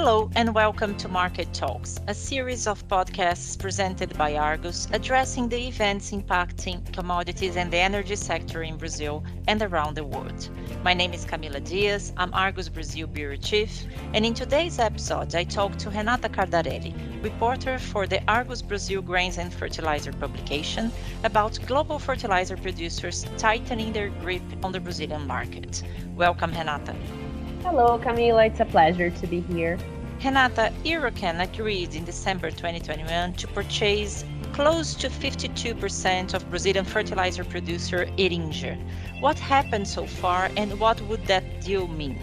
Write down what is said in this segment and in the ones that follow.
Hello, and welcome to Market Talks, a series of podcasts presented by Argus addressing the events impacting commodities and the energy sector in Brazil and around the world. My name is Camila Dias, I'm Argus Brazil Bureau Chief, and in today's episode, I talk to Renata Cardarelli, reporter for the Argus Brazil Grains and Fertilizer publication, about global fertilizer producers tightening their grip on the Brazilian market. Welcome, Renata. Hello, Camila. It's a pleasure to be here. Renata, Eurochem agreed in December 2021 to purchase close to 52% of Brazilian fertilizer producer Heringer. What happened so far and what would that deal mean?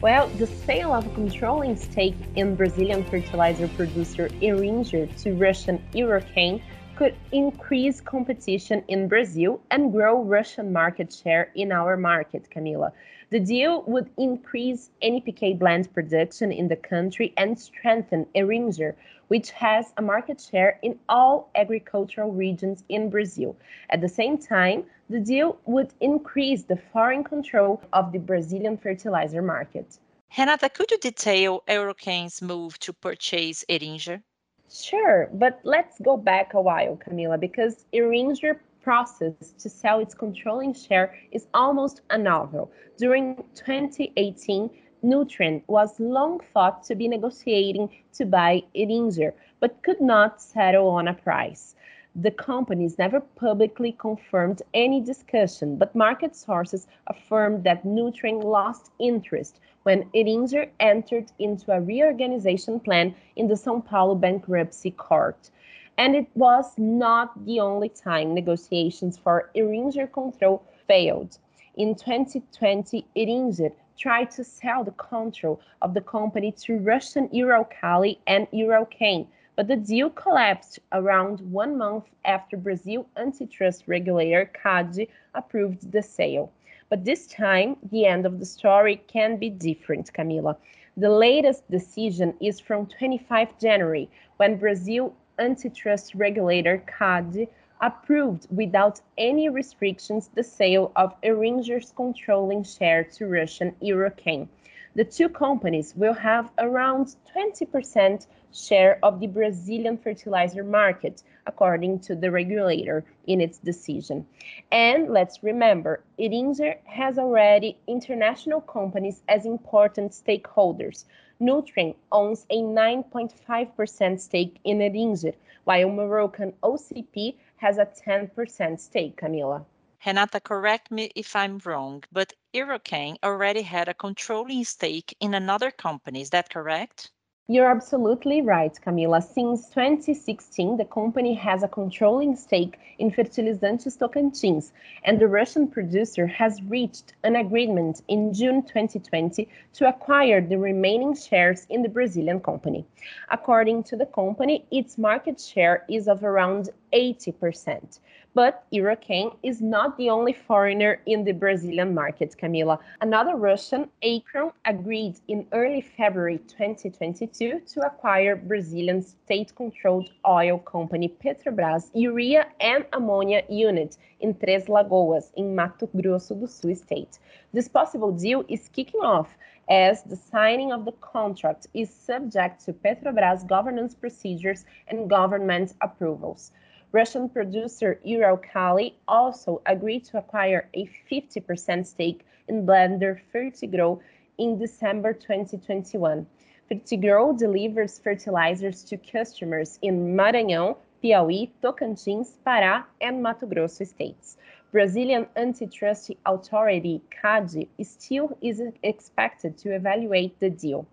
Well, the sale of a controlling stake in Brazilian fertilizer producer Heringer to Russian Eurochem could increase competition in Brazil and grow Russian market share in our market, Camila. The deal would increase NPK blend production in the country and strengthen Heringer, which has a market share in all agricultural regions in Brazil. At the same time, the deal would increase the foreign control of the Brazilian fertilizer market. Renata, could you detail Eurochem's move to purchase Heringer? Sure, but let's go back a while, Camila, because Heringer process to sell its controlling share is almost a novel. During 2018, Nutrien was long thought to be negotiating to buy Heringer, but could not settle on a price. The companies never publicly confirmed any discussion, but market sources affirmed that Nutrien lost interest when Heringer entered into a reorganization plan in the São Paulo bankruptcy court. And it was not the only time negotiations for Heringer control failed. In 2020, Heringer tried to sell the control of the company to Russian Uralkali and Uralchem, but the deal collapsed around one month after Brazil antitrust regulator CADE approved the sale. But this time, the end of the story can be different, Camila. The latest decision is from 25 January, when Brazil antitrust regulator CADE approved without any restrictions the sale of Heringer's controlling share to Russian Eurochem. The two companies will have around 20% share of the Brazilian fertilizer market, according to the regulator in its decision. And let's remember, Heringer has already international companies as important stakeholders. Nutrien owns a 9.5% stake in Heringer, while Moroccan OCP has a 10% stake, Camila. Renata, correct me if I'm wrong, but Eurochem already had a controlling stake in another company. Is that correct? You're absolutely right, Camila. Since 2016, the company has a controlling stake in Fertilizantes Tocantins, and the Russian producer has reached an agreement in June 2020 to acquire the remaining shares in the Brazilian company. According to the company, its market share is of around 80%. But Eurochem is not the only foreigner in the Brazilian market, Camila. Another Russian, Acron, agreed in early February 2022 to acquire Brazilian state-controlled oil company Petrobras urea and ammonia unit in Três Lagoas, in Mato Grosso do Sul state. This possible deal is kicking off as the signing of the contract is subject to Petrobras governance procedures and government approvals. Russian producer Uralkali also agreed to acquire a 50% stake in blender Fertigro in December 2021. Fertigro delivers fertilizers to customers in Maranhão, Piauí, Tocantins, Pará, and Mato Grosso states. Brazilian antitrust authority CADE still is expected to evaluate the deal.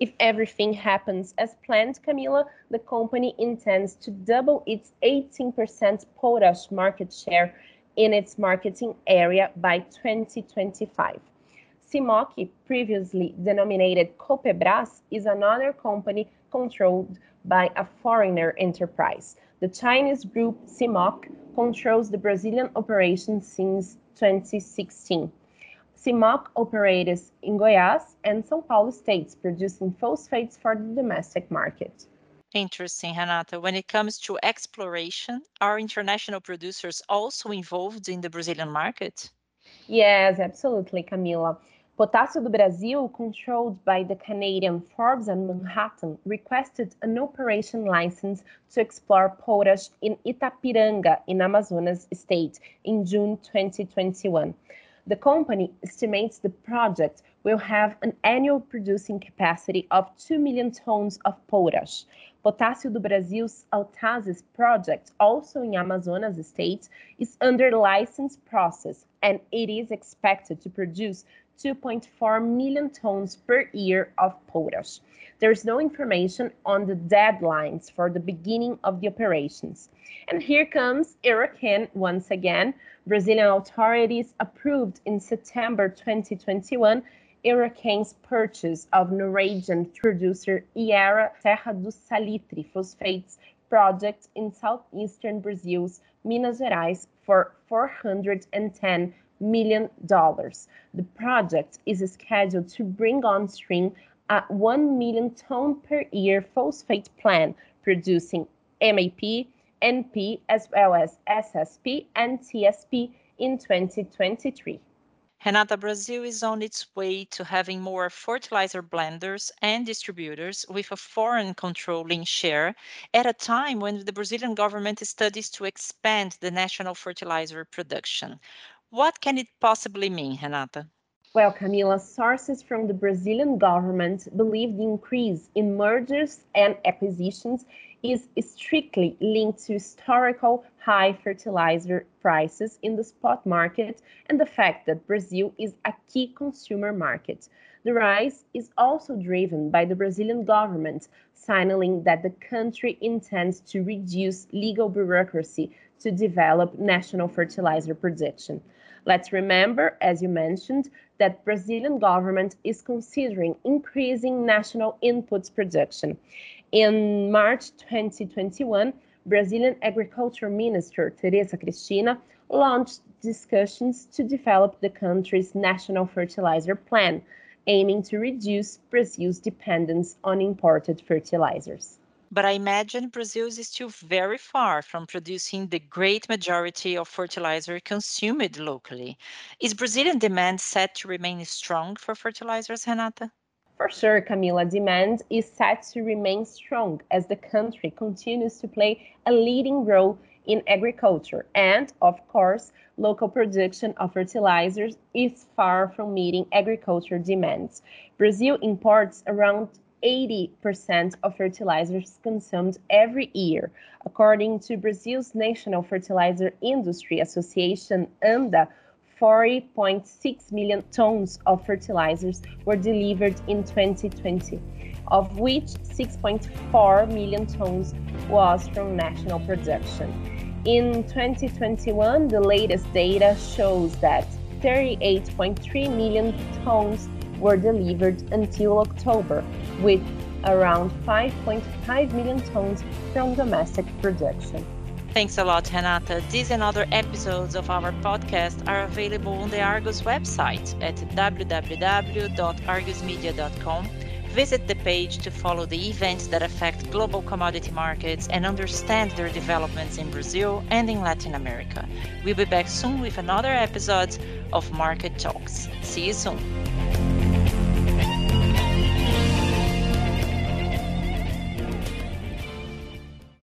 If everything happens as planned, Camila, the company intends to double its 18% potash market share in its marketing area by 2025. CMOC, previously denominated Copebras, is another company controlled by a foreigner enterprise. The Chinese group CMOC controls the Brazilian operation since 2016. CMOC operates in Goiás and São Paulo states, producing phosphates for the domestic market. Interesting, Renata. When it comes to exploration, are international producers also involved in the Brazilian market? Yes, absolutely, Camila. Potássio do Brasil, controlled by the Canadian Forbes and Manhattan, requested an operation license to explore potash in Itapiranga in Amazonas state in June 2021. The company estimates the project will have an annual producing capacity of 2 million tons of potash. Potássio do Brasil's Autazes project, also in Amazonas state, is under license process and it is expected to produce 2.4 million tons per year of potash. There is no information on the deadlines for the beginning of the operations. And here comes Eurochem once again. Brazilian authorities approved in September 2021 Eurochem's purchase of Norwegian producer Yara Serra do Salitre phosphates project in southeastern Brazil's Minas Gerais for 410 million dollars. The project is scheduled to bring on stream a 1 million ton per year phosphate plant producing MAP, NP, as well as SSP and TSP in 2023. Renata Brazil is on its way to having more fertilizer blenders and distributors with a foreign controlling share at a time when the Brazilian government studies to expand the national fertilizer production. What can it possibly mean, Renata? Well, Camila, sources from the Brazilian government believe the increase in mergers and acquisitions is strictly linked to historical high fertilizer prices in the spot market and the fact that Brazil is a key consumer market. The rise is also driven by the Brazilian government signaling that the country intends to reduce legal bureaucracy to develop national fertilizer production. Let's remember, as you mentioned, that Brazilian government is considering increasing national inputs production. In March 2021, Brazilian Agriculture Minister Tereza Cristina launched discussions to develop the country's national fertilizer plan, aiming to reduce Brazil's dependence on imported fertilizers. But I imagine Brazil is still very far from producing the great majority of fertilizer consumed locally. Is Brazilian demand set to remain strong for fertilizers, Renata? For sure, Camila, demand is set to remain strong as the country continues to play a leading role in agriculture. And, of course, local production of fertilizers is far from meeting agriculture demands. Brazil imports around 80% of fertilizers consumed every year. According to Brazil's National Fertilizer Industry Association, ANDA, 40.6 million tons of fertilizers were delivered in 2020, of which 6.4 million tons was from national production. In 2021, the latest data shows that 38.3 million tons were delivered until October, with around 5.5 million tons from domestic production. Thanks a lot, Renata. These and other episodes of our podcast are available on the Argus website at www.argusmedia.com. Visit the page to follow the events that affect global commodity markets and understand their developments in Brazil and in Latin America. We'll be back soon with another episode of Market Talks. See you soon.